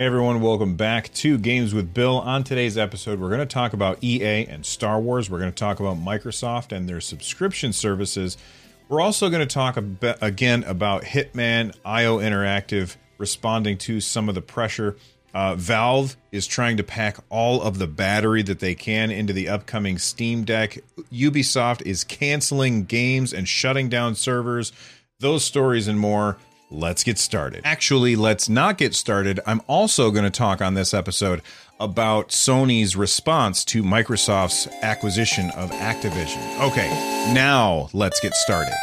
Hey everyone, welcome back to Games with Bill. On today's episode, we're going to talk about EA and Star Wars. We're going to talk about Microsoft and their subscription services. We're also going to talk again about Hitman IO Interactive responding to some of the pressure. Uh, Valve is trying to pack all of the battery that they can into the upcoming Steam Deck. Ubisoft is canceling games and shutting down servers. Those stories and more let's get started. Actually, let's not get started. I'm also going to talk on this episode about Sony's response to Microsoft's acquisition of Activision. Okay, now let's get started.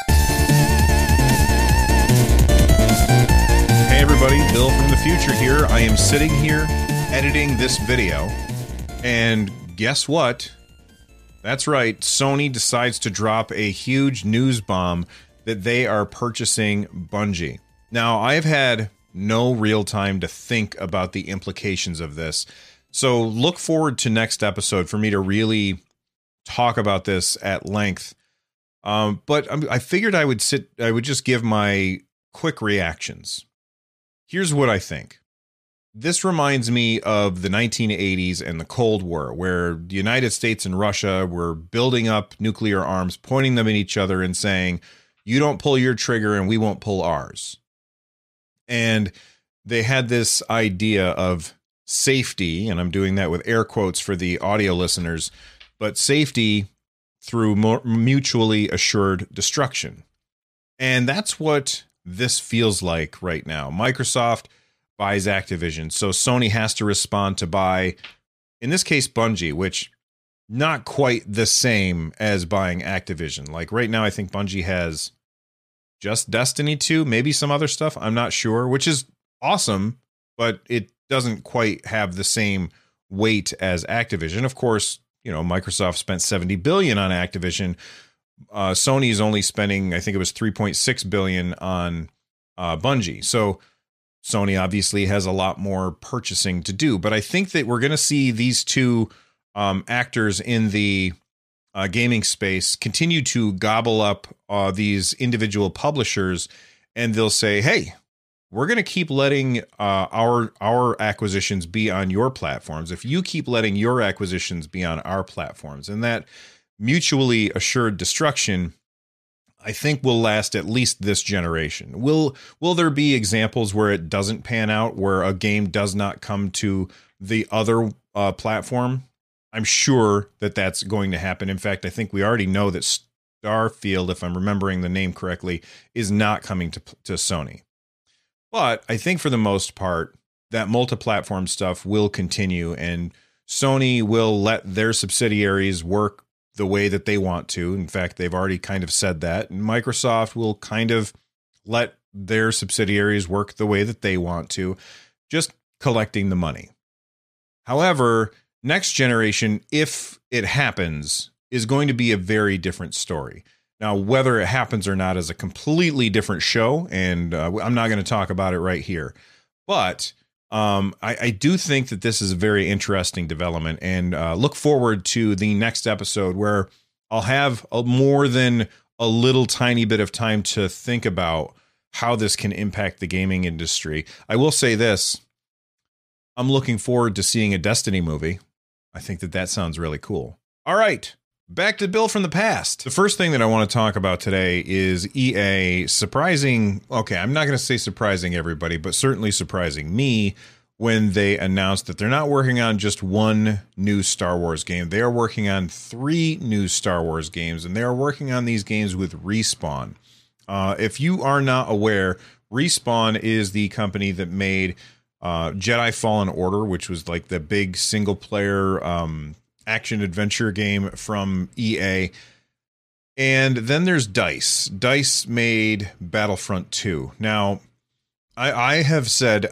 Hey, everybody, Bill from the future here. I am sitting here editing this video, and guess what? That's right, Sony decides to drop a huge news bomb that they are purchasing Bungie. Now, I've had no real time to think about the implications of this. So look forward to next episode for me to really talk about this at length. Um, but I figured I would sit, I would just give my quick reactions. Here's what I think. This reminds me of the 1980s and the Cold War, where the United States and Russia were building up nuclear arms, pointing them at each other and saying, You don't pull your trigger and we won't pull ours and they had this idea of safety, and I'm doing that with air quotes for the audio listeners, but safety through mutually assured destruction. And that's what this feels like right now. Microsoft buys Activision, so Sony has to respond to buy, in this case, Bungie, which not quite the same as buying Activision. Like right now, I think Bungie has just Destiny 2, maybe some other stuff. I'm not sure, which is awesome, but it doesn't quite have the same weight as Activision. Of course, you know, Microsoft spent 70 billion on Activision. Uh, Sony is only spending, I think it was 3.6 billion on uh, Bungie. So Sony obviously has a lot more purchasing to do. But I think that we're going to see these two um, actors in the uh, gaming space continue to gobble up uh, these individual publishers, and they'll say, "Hey, we're going to keep letting uh, our our acquisitions be on your platforms. If you keep letting your acquisitions be on our platforms, and that mutually assured destruction." I think will last at least this generation. Will will there be examples where it doesn't pan out, where a game does not come to the other uh, platform? I'm sure that that's going to happen. In fact, I think we already know that Starfield, if I'm remembering the name correctly, is not coming to to Sony. But I think for the most part, that multi-platform stuff will continue, and Sony will let their subsidiaries work the way that they want to. In fact, they've already kind of said that. And Microsoft will kind of let their subsidiaries work the way that they want to, just collecting the money. However, next generation, if it happens, is going to be a very different story. Now, whether it happens or not is a completely different show, and uh, I'm not going to talk about it right here. But um, I, I, do think that this is a very interesting development, and uh, look forward to the next episode where I'll have a, more than a little tiny bit of time to think about how this can impact the gaming industry. I will say this I'm looking forward to seeing a Destiny movie. I think that that sounds really cool. All right, back to Bill from the past. The first thing that I want to talk about today is EA surprising. Okay, I'm not going to say surprising everybody, but certainly surprising me when they announced that they're not working on just one new Star Wars game. They are working on three new Star Wars games, and they are working on these games with Respawn. Uh, if you are not aware, Respawn is the company that made uh, Jedi Fallen Order, which was like the big single player um, action adventure game from EA. And then there's Dice. Dice made Battlefront 2. Now, I, I have said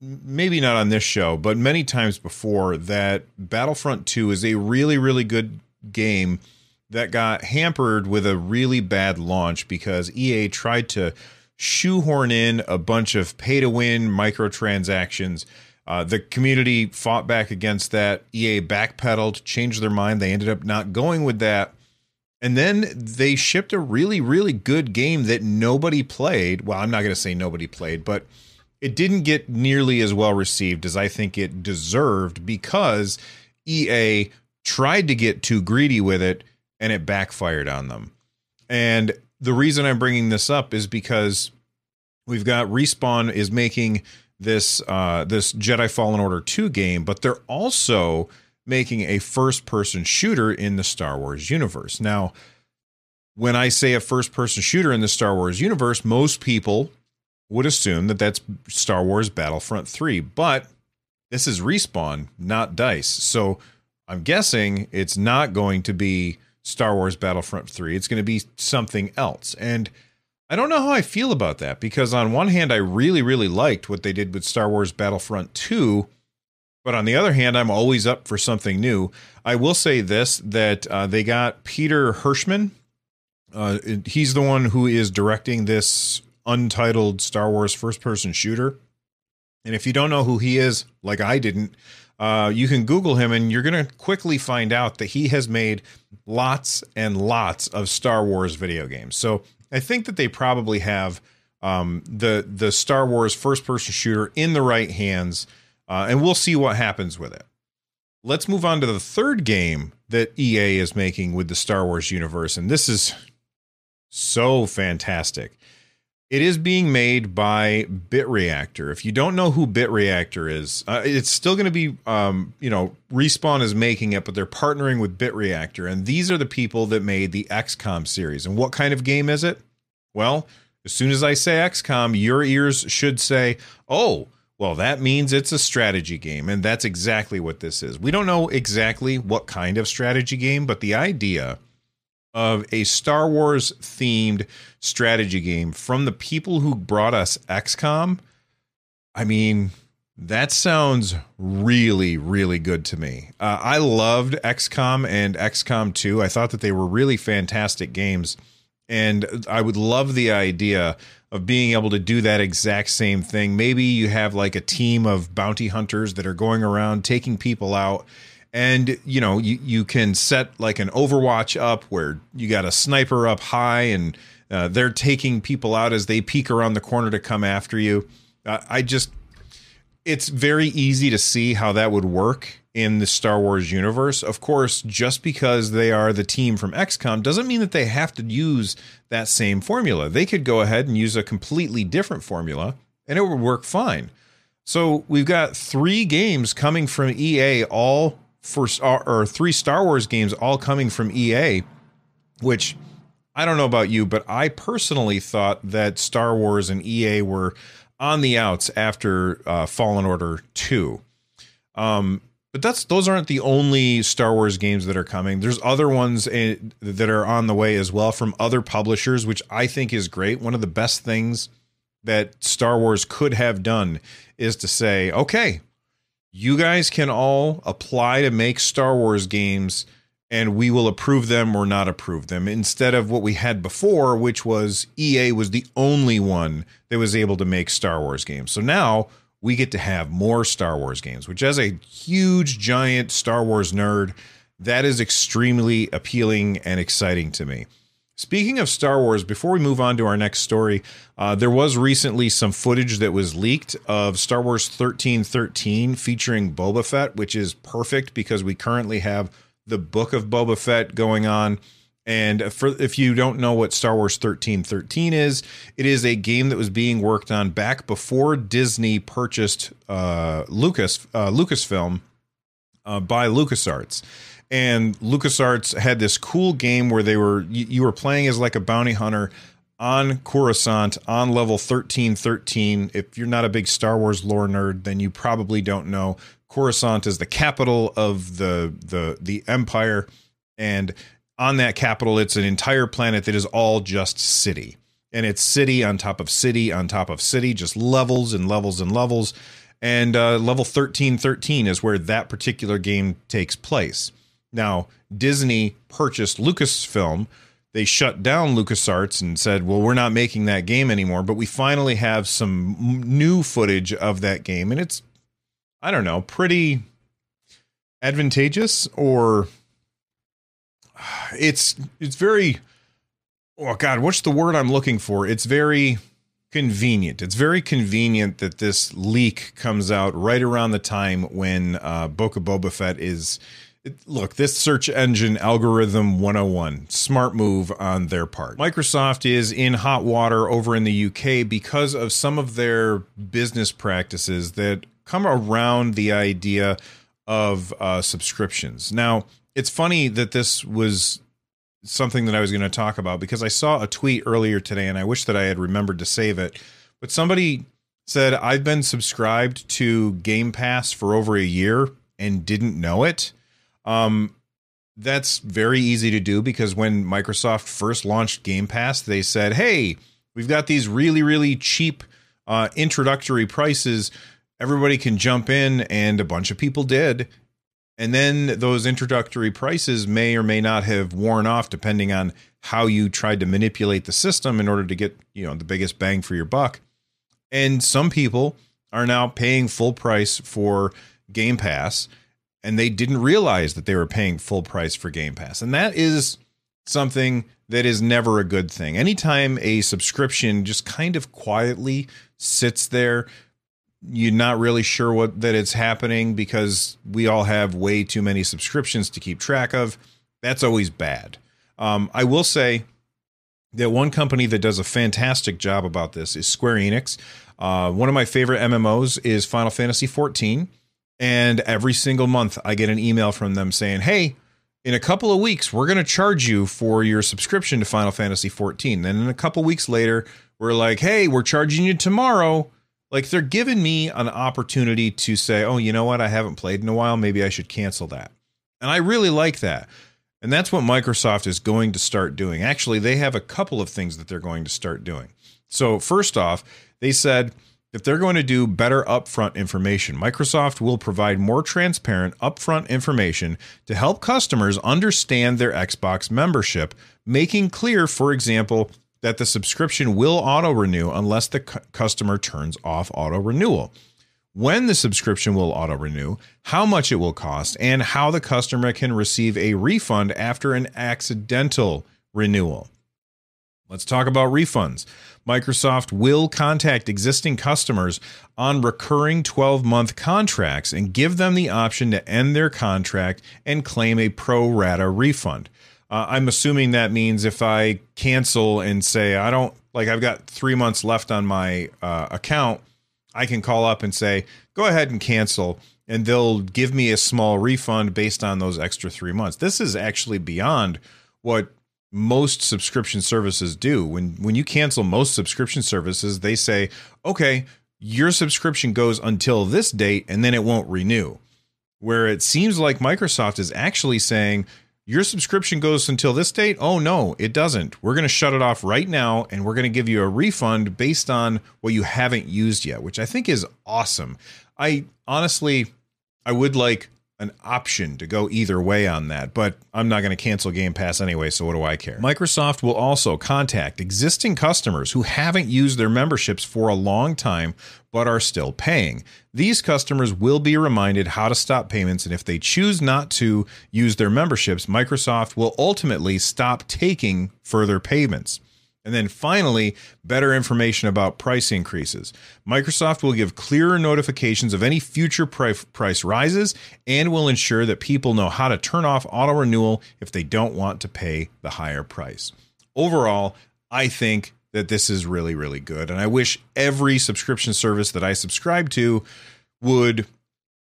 maybe not on this show, but many times before that Battlefront 2 is a really, really good game that got hampered with a really bad launch because EA tried to shoehorn in a bunch of pay to win microtransactions. Uh, the community fought back against that. EA backpedaled, changed their mind. They ended up not going with that. And then they shipped a really, really good game that nobody played. Well, I'm not going to say nobody played, but it didn't get nearly as well received as I think it deserved because EA tried to get too greedy with it and it backfired on them. And the reason I'm bringing this up is because we've got Respawn is making this uh, this Jedi Fallen Order 2 game, but they're also making a first person shooter in the Star Wars universe. Now, when I say a first person shooter in the Star Wars universe, most people would assume that that's Star Wars Battlefront 3, but this is Respawn, not DICE. So I'm guessing it's not going to be Star Wars Battlefront 3. It's going to be something else. And I don't know how I feel about that because on one hand I really really liked what they did with Star Wars Battlefront 2, but on the other hand I'm always up for something new. I will say this that uh, they got Peter Hirschmann. Uh, he's the one who is directing this untitled Star Wars first person shooter. And if you don't know who he is, like I didn't, uh, you can Google him and you're going to quickly find out that he has made lots and lots of Star Wars video games. So I think that they probably have um, the the Star Wars first person shooter in the right hands, uh, and we'll see what happens with it. Let's move on to the third game that EA is making with the Star Wars universe, and this is so fantastic. It is being made by Bitreactor. If you don't know who Bitreactor is, uh, it's still going to be, um, you know, Respawn is making it, but they're partnering with Bitreactor. And these are the people that made the XCOM series. And what kind of game is it? Well, as soon as I say XCOM, your ears should say, oh, well, that means it's a strategy game. And that's exactly what this is. We don't know exactly what kind of strategy game, but the idea of a Star Wars themed strategy game from the people who brought us XCOM, I mean, that sounds really, really good to me. Uh, I loved XCOM and XCOM 2. I thought that they were really fantastic games. And I would love the idea of being able to do that exact same thing. Maybe you have like a team of bounty hunters that are going around taking people out and you know you, you can set like an overwatch up where you got a sniper up high and uh, they're taking people out as they peek around the corner to come after you. Uh, i just it's very easy to see how that would work in the star wars universe. Of course just because they are the team from xcom doesn't mean that they have to use that same formula. They could go ahead and use a completely different formula and it would work fine. So we've got three games coming from ea all for or three Star Wars games all coming from EA, which I don't know about you, but I personally thought that Star Wars and EA were on the outs after uh, Fallen Order two. Um, but that's those aren't the only Star Wars games that are coming. There's other ones in, eh, that are on the way as well from other publishers, which I think is great. One of the best things that Star Wars could have done is to say, okay, you guys can all apply to make Star Wars games and we will approve them or not approve them instead of what we had before which was EA was the only one that was able to make Star Wars games. So now we get to have more Star Wars games, which as a huge giant Star Wars nerd, that is extremely appealing and exciting to me. Speaking of Star Wars, before we move on to our next story, uh, there was recently some footage that was leaked of Star Wars 1313 featuring Boba Fett, which is perfect because we currently have the book of Boba Fett going on. And for if you don't know what Star Wars 1313 is, it is a game that was being worked on back before Disney purchased uh, Lucas uh, Lucasfilm uh, by LucasArts and LucasArts had this cool game where they were you, you, were playing as like a bounty hunter on Coruscant on level 1313. If you're not a big Star Wars lore nerd, then you probably don't know Coruscant is the capital of the the the empire and on that capital it's an entire planet that is all just city. And it's city on top of city on top of city, just levels and levels and levels and uh, level 1313 is where that particular game takes place. Now, Disney purchased Lucasfilm. They shut down LucasArts and said, well, we're not making that game anymore. But we finally have some new footage of that game. And it's, I don't know, pretty advantageous or it's it's very oh god what's the word i'm looking for it's very convenient it's very convenient that this leak comes out right around the time when uh book of boba fett is look this search engine algorithm 101 smart move on their part microsoft is in hot water over in the uk because of some of their business practices that come around the idea of uh, subscriptions. Now, it's funny that this was something that I was going to talk about because I saw a tweet earlier today and I wish that I had remembered to save it. But somebody said, I've been subscribed to Game Pass for over a year and didn't know it. Um, that's very easy to do because when Microsoft first launched Game Pass, they said, hey, we've got these really, really cheap uh, introductory prices everybody can jump in, and a bunch of people did. And then those introductory prices may or may not have worn off depending on how you tried to manipulate the system in order to get, you know, the biggest bang for your buck. And some people are now paying full price for Game Pass and they didn't realize that they were paying full price for Game Pass. And that is something that is never a good thing. Anytime a subscription just kind of quietly sits there you're not really sure what that it's happening because we all have way too many subscriptions to keep track of. That's always bad. Um, I will say that one company that does a fantastic job about this is Square Enix. Uh, one of my favorite MMOs is Final Fantasy 14, and every single month I get an email from them saying, "Hey." In a couple of weeks, we're going to charge you for your subscription to Final Fantasy 14. Then, in a couple weeks later, we're like, hey, we're charging you tomorrow like they're giving me an opportunity to say, oh, you know what? I haven't played in a while. Maybe I should cancel that. And I really like that. And that's what Microsoft is going to start doing. Actually, they have a couple of things that they're going to start doing. So, first off, they said if they're going to do better upfront information, Microsoft will provide more transparent upfront information to help customers understand their Xbox membership, making clear, for example, that the subscription will auto renew unless the cu- customer turns off auto renewal. When the subscription will auto renew, how much it will cost, and how the customer can receive a refund after an accidental renewal. Let's talk about refunds. Microsoft will contact existing customers on recurring 12 month contracts and give them the option to end their contract and claim a pro rata refund. Uh, I'm assuming that means if I cancel and say I don't like I've got three months left on my uh, account, I can call up and say go ahead and cancel, and they'll give me a small refund based on those extra three months. This is actually beyond what most subscription services do. When when you cancel most subscription services, they say, okay, your subscription goes until this date, and then it won't renew. Where it seems like Microsoft is actually saying your subscription goes until this date. Oh, no, it doesn't. We're going to shut it off right now and we're going to give you a refund based on what you haven't used yet, which I think is awesome. I honestly, I would like an option to go either way on that, but I'm not going to cancel Game Pass anyway, so what do I care? Microsoft will also contact existing customers who haven't used their memberships for a long time but are still paying. These customers will be reminded how to stop payments, and if they choose not to use their memberships, Microsoft will ultimately stop taking further payments. And then finally, better information about price increases. Microsoft will give clearer notifications of any future price rises and will ensure that people know how to turn off auto renewal if they don't want to pay the higher price. Overall, I think that this is really, really good. And I wish every subscription service that I subscribe to would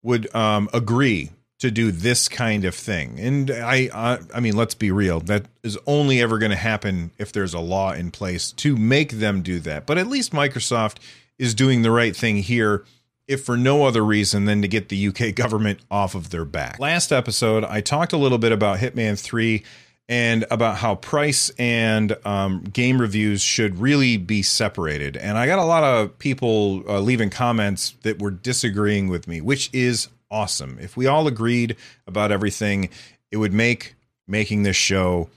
would um, agree to do this kind of thing. And I, I, I mean, let's be real. That is only ever going to happen if there's a law in place to make them do that. But at least Microsoft is doing the right thing here, if for no other reason than to get the UK government off of their back. Last episode, I talked a little bit about Hitman 3 and about how price and um, game reviews should really be separated. And I got a lot of people uh, leaving comments that were disagreeing with me, which is awesome. If we all agreed about everything, it would make making this show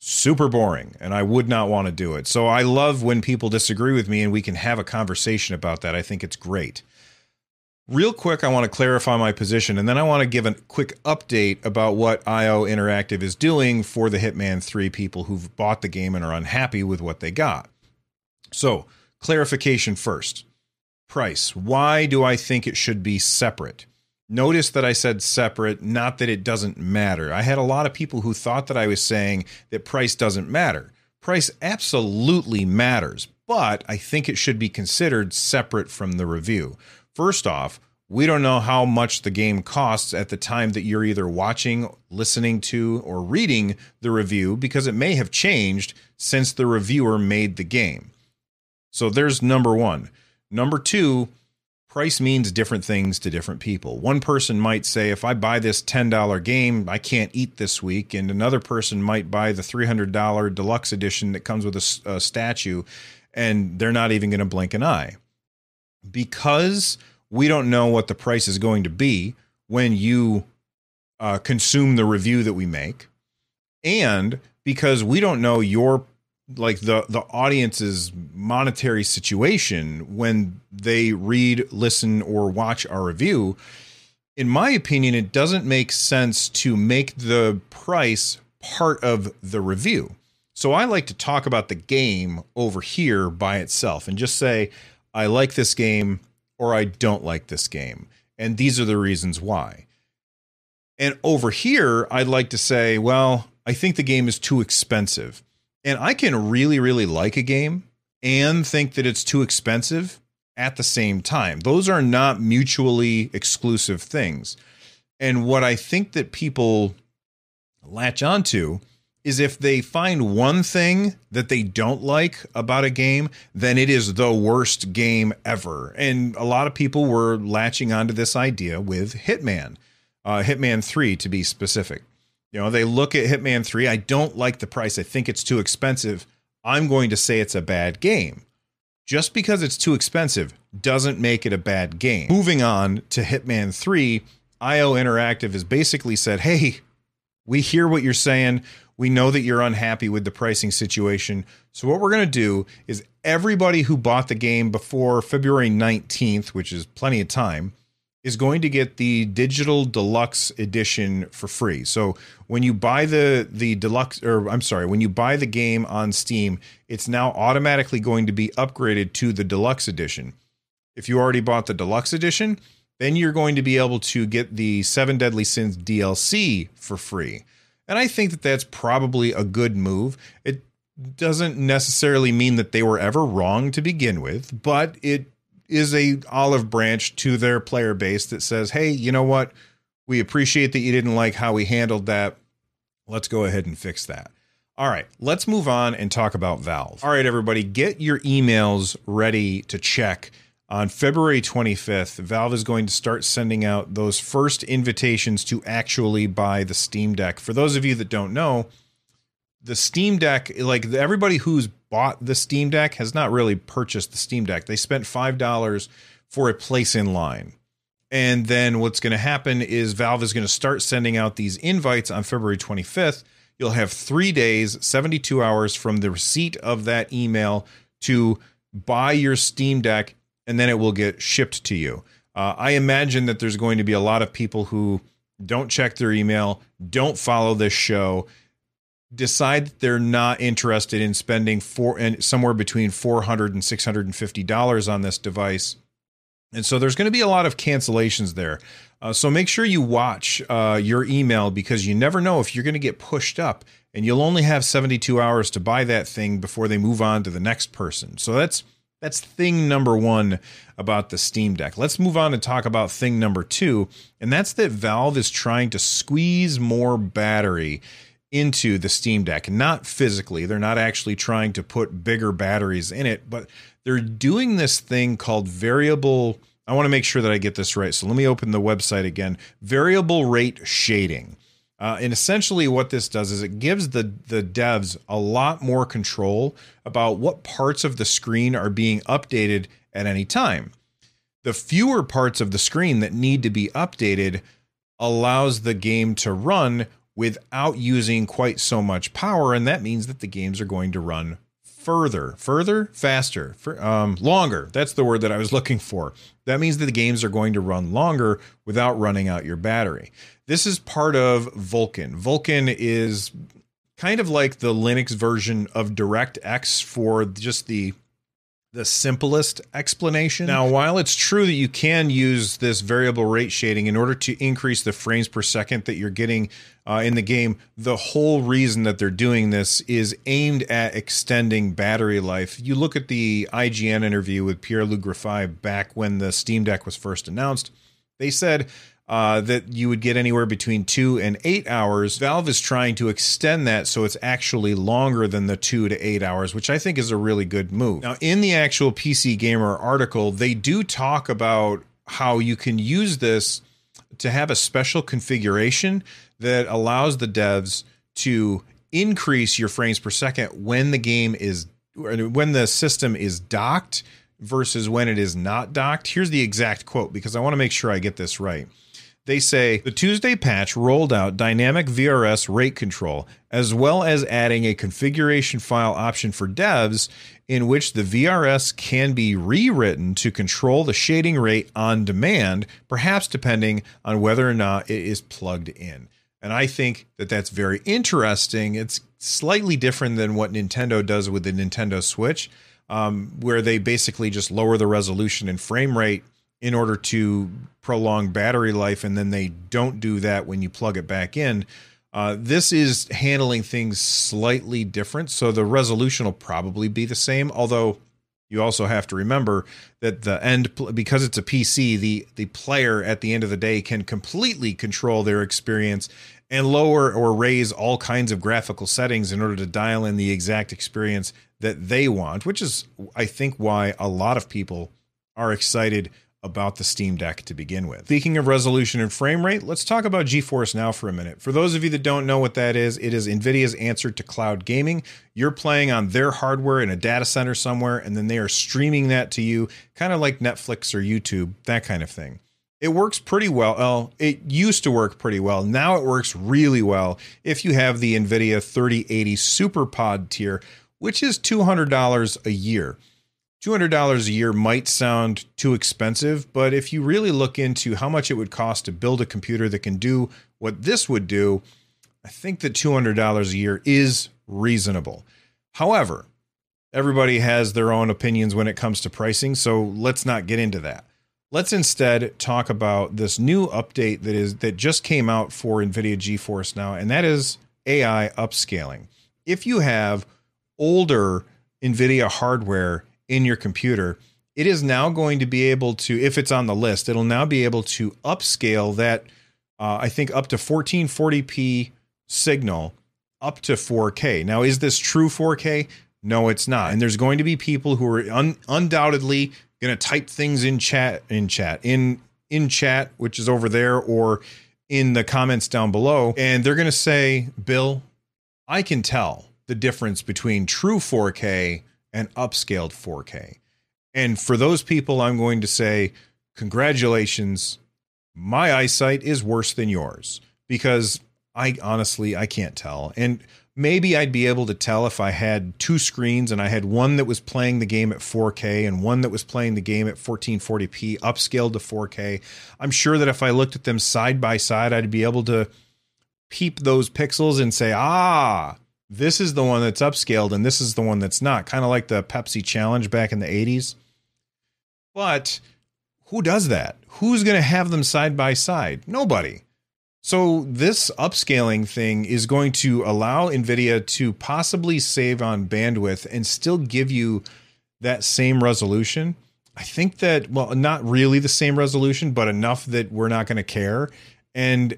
super boring and I would not want to do it. So I love when people disagree with me and we can have a conversation about that. I think it's great. Real quick, I want to clarify my position and then I want to give a quick update about what IO Interactive is doing for the Hitman 3 people who've bought the game and are unhappy with what they got. So, clarification first. Price. Why do I think it should be separate? Notice that I said separate, not that it doesn't matter. I had a lot of people who thought that I was saying that price doesn't matter. Price absolutely matters, but I think it should be considered separate from the review. First off, we don't know how much the game costs at the time that you're either watching, listening to, or reading the review because it may have changed since the reviewer made the game. So there's number one. Number two, price means different things to different people. One person might say, if I buy this $10 game, I can't eat this week. And another person might buy the $300 deluxe edition that comes with a, a statue, and they're not even going to blink an eye. Because we don't know what the price is going to be when you uh, consume the review that we make, and because we don't know your like the the audience's monetary situation when they read, listen, or watch our review. In my opinion, it doesn't make sense to make the price part of the review. So I like to talk about the game over here by itself and just say, I like this game or I don't like this game. And these are the reasons why. And over here, I'd like to say, well, I think the game is too expensive and I can really, really like a game and think that it's too expensive at the same time. Those are not mutually exclusive things. And what I think that people latch onto is if they find one thing that they don't like about a game, then it is the worst game ever. And a lot of people were latching onto this idea with Hitman, uh, Hitman 3 to be specific. You know, they look at Hitman 3. I don't like the price. I think it's too expensive. I'm going to say it's a bad game. Just because it's too expensive doesn't make it a bad game. Moving on to Hitman 3, IO Interactive has basically said, hey, we hear what you're saying. We know that you're unhappy with the pricing situation. So, what we're going to do is everybody who bought the game before February 19th, which is plenty of time, is going to get the digital deluxe edition for free. So when you buy the the deluxe or I'm sorry, when you buy the game on Steam, it's now automatically going to be upgraded to the deluxe edition. If you already bought the deluxe edition, then you're going to be able to get the 7 Deadly Sins DLC for free. And I think that that's probably a good move. It doesn't necessarily mean that they were ever wrong to begin with, but it is a olive branch to their player base that says, "Hey, you know what? We appreciate that you didn't like how we handled that. Let's go ahead and fix that." All right, let's move on and talk about Valve. All right, everybody, get your emails ready to check. On February 25th, Valve is going to start sending out those first invitations to actually buy the Steam Deck. For those of you that don't know, the Steam Deck, like everybody who's bought the Steam Deck has not really purchased the Steam Deck. They spent $5 for a place in line. And then what's going to happen is Valve is going to start sending out these invites on February 25th. You'll have three days, 72 hours from the receipt of that email to buy your Steam Deck, and then it will get shipped to you. Uh, I imagine that there's going to be a lot of people who don't check their email, don't follow this show, decide that they're not interested in spending four and somewhere between 400 and 650 dollars on this device. And so there's going to be a lot of cancellations there. Uh, so make sure you watch uh, your email because you never know if you're going to get pushed up and you'll only have 72 hours to buy that thing before they move on to the next person. So that's that's thing number one about the Steam Deck. Let's move on and talk about thing number two, and that's that Valve is trying to squeeze more battery into the Steam Deck, not physically. They're not actually trying to put bigger batteries in it, but they're doing this thing called variable. I want to make sure that I get this right. So let me open the website again. Variable rate shading. Uh, and essentially, what this does is it gives the the devs a lot more control about what parts of the screen are being updated at any time. The fewer parts of the screen that need to be updated allows the game to run without using quite so much power, and that means that the games are going to run further, further, faster, for, um, longer. That's the word that I was looking for. That means that the games are going to run longer without running out your battery. This is part of Vulkan. Vulkan is kind of like the Linux version of DirectX for just the the simplest explanation. Now, while it's true that you can use this variable rate shading in order to increase the frames per second that you're getting uh, in the game, the whole reason that they're doing this is aimed at extending battery life. You look at the IGN interview with Pierre-Luc Griffais back when the Steam Deck was first announced. They said uh, that you would get anywhere between two and eight hours. Valve is trying to extend that so it's actually longer than the two to eight hours, which I think is a really good move. Now, in the actual PC Gamer article, they do talk about how you can use this to have a special configuration that allows the devs to increase your frames per second when the game is when the system is docked versus when it is not docked. Here's the exact quote because I want to make sure I get this right. They say the Tuesday patch rolled out dynamic VRS rate control, as well as adding a configuration file option for devs in which the VRS can be rewritten to control the shading rate on demand, perhaps depending on whether or not it is plugged in. And I think that that's very interesting. It's slightly different than what Nintendo does with the Nintendo Switch, um, where they basically just lower the resolution and frame rate in order to prolong battery life, and then they don't do that when you plug it back in. Uh, this is handling things slightly different, so the resolution will probably be the same. Although you also have to remember that the end, because it's a PC, the the player at the end of the day can completely control their experience and lower or raise all kinds of graphical settings in order to dial in the exact experience that they want. Which is, I think, why a lot of people are excited about the Steam Deck to begin with. Speaking of resolution and frame rate, let's talk about GeForce Now for a minute. For those of you that don't know what that is, it is NVIDIA's answer to cloud gaming. You're playing on their hardware in a data center somewhere, and then they are streaming that to you, kind of like Netflix or YouTube, that kind of thing. It works pretty well. well. It used to work pretty well. Now it works really well if you have the NVIDIA 3080 SuperPod tier, which is $200 a year. $200 a year might sound too expensive, but if you really look into how much it would cost to build a computer that can do what this would do, I think that $200 a year is reasonable. However, everybody has their own opinions when it comes to pricing, so let's not get into that. Let's instead talk about this new update that is that just came out for Nvidia GeForce now, and that is AI upscaling. If you have older Nvidia hardware in your computer, it is now going to be able to, if it's on the list, it'll now be able to upscale that, uh, I think, up to 1440p signal up to 4K. Now, is this true 4K? No, it's not. And there's going to be people who are un- undoubtedly going to type things in chat, in chat, in in chat, which is over there, or in the comments down below, and they're going to say, "Bill, I can tell the difference between true 4K and upscaled 4K. And for those people, I'm going to say, congratulations. My eyesight is worse than yours because I honestly I can't tell. And maybe I'd be able to tell if I had two screens and I had one that was playing the game at 4K and one that was playing the game at 1440p upscaled to 4K. I'm sure that if I looked at them side by side, I'd be able to peep those pixels and say, "Ah, this is the one that's upscaled and this is the one that's not. Kind of like the pepsi challenge back in the 80s but who does that? Who's going to have them side by side? Nobody. So this upscaling thing is going to allow nvidia to possibly save on bandwidth and still give you that same resolution. I think that well not really the same resolution but enough that we're not going to care. And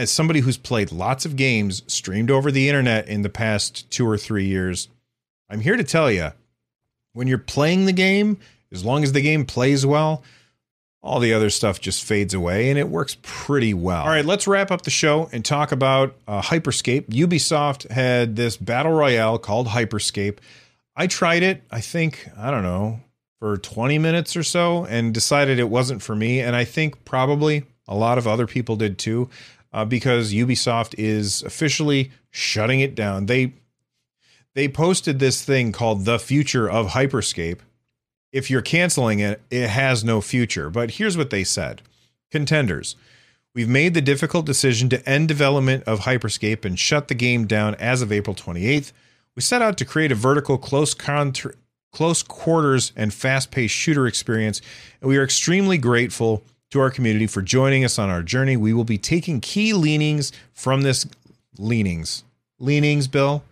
as somebody who's played lots of games streamed over the internet in the past two or three years, I'm here to tell you when you're playing the game, as long as the game plays well, all the other stuff just fades away and it works pretty well. All right, let's wrap up the show and talk about uh, Hyperscape. Ubisoft had this battle royale called Hyperscape. I tried it, I think, I don't know, for 20 minutes or so and decided it wasn't for me. And I think probably a lot of other people did too, uh, because Ubisoft is officially shutting it down. They they posted this thing called the future of Hyperscape if you're canceling it, it has no future. But here's what they said Contenders, we've made the difficult decision to end development of Hyperscape and shut the game down as of April 28th. We set out to create a vertical, close, close quarters, and fast paced shooter experience, and we are extremely grateful to our community for joining us on our journey. We will be taking key leanings from this leanings. Leanings, Bill?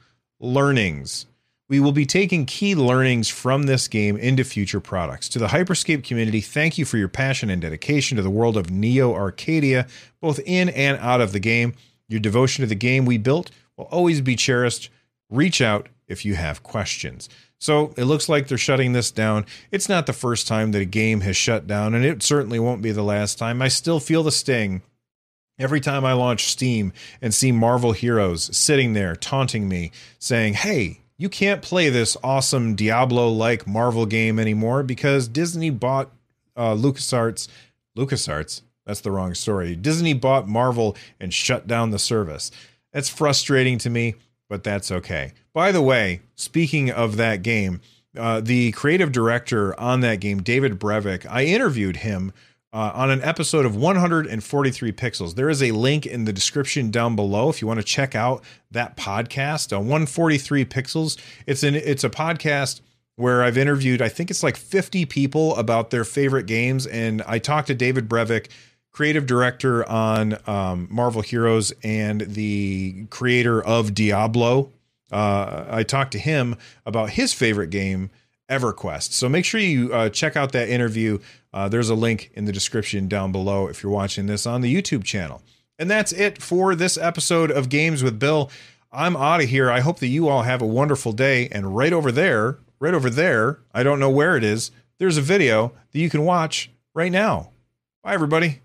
Learnings we will be taking key learnings from this game into future products. To the Hyperscape community, thank you for your passion and dedication to the world of Neo Arcadia, both in and out of the game. Your devotion to the game we built will always be cherished. Reach out if you have questions. So it looks like they're shutting this down. It's not the first time that a game has shut down, and it certainly won't be the last time. I still feel the sting Every time I launch Steam and see Marvel Heroes sitting there taunting me, saying, Hey, you can't play this awesome Diablo like Marvel game anymore because Disney bought uh, LucasArts. LucasArts? That's the wrong story. Disney bought Marvel and shut down the service. That's frustrating to me, but that's okay. By the way, speaking of that game, uh, the creative director on that game, David Brevik, I interviewed him uh, on an episode of 143 Pixels. There is a link in the description down below if you want to check out that podcast on 143 Pixels. It's an it's a podcast where I've interviewed I think it's like 50 people about their favorite games, and I talked to David Brevik, creative director on um, Marvel Heroes and the creator of Diablo. Uh, I talked to him about his favorite game EverQuest. So make sure you uh, check out that interview. Uh, there's a link in the description down below if you're watching this on the YouTube channel. And that's it for this episode of Games with Bill. I'm out of here. I hope that you all have a wonderful day. And right over there, right over there, I don't know where it is, there's a video that you can watch right now. Bye, everybody.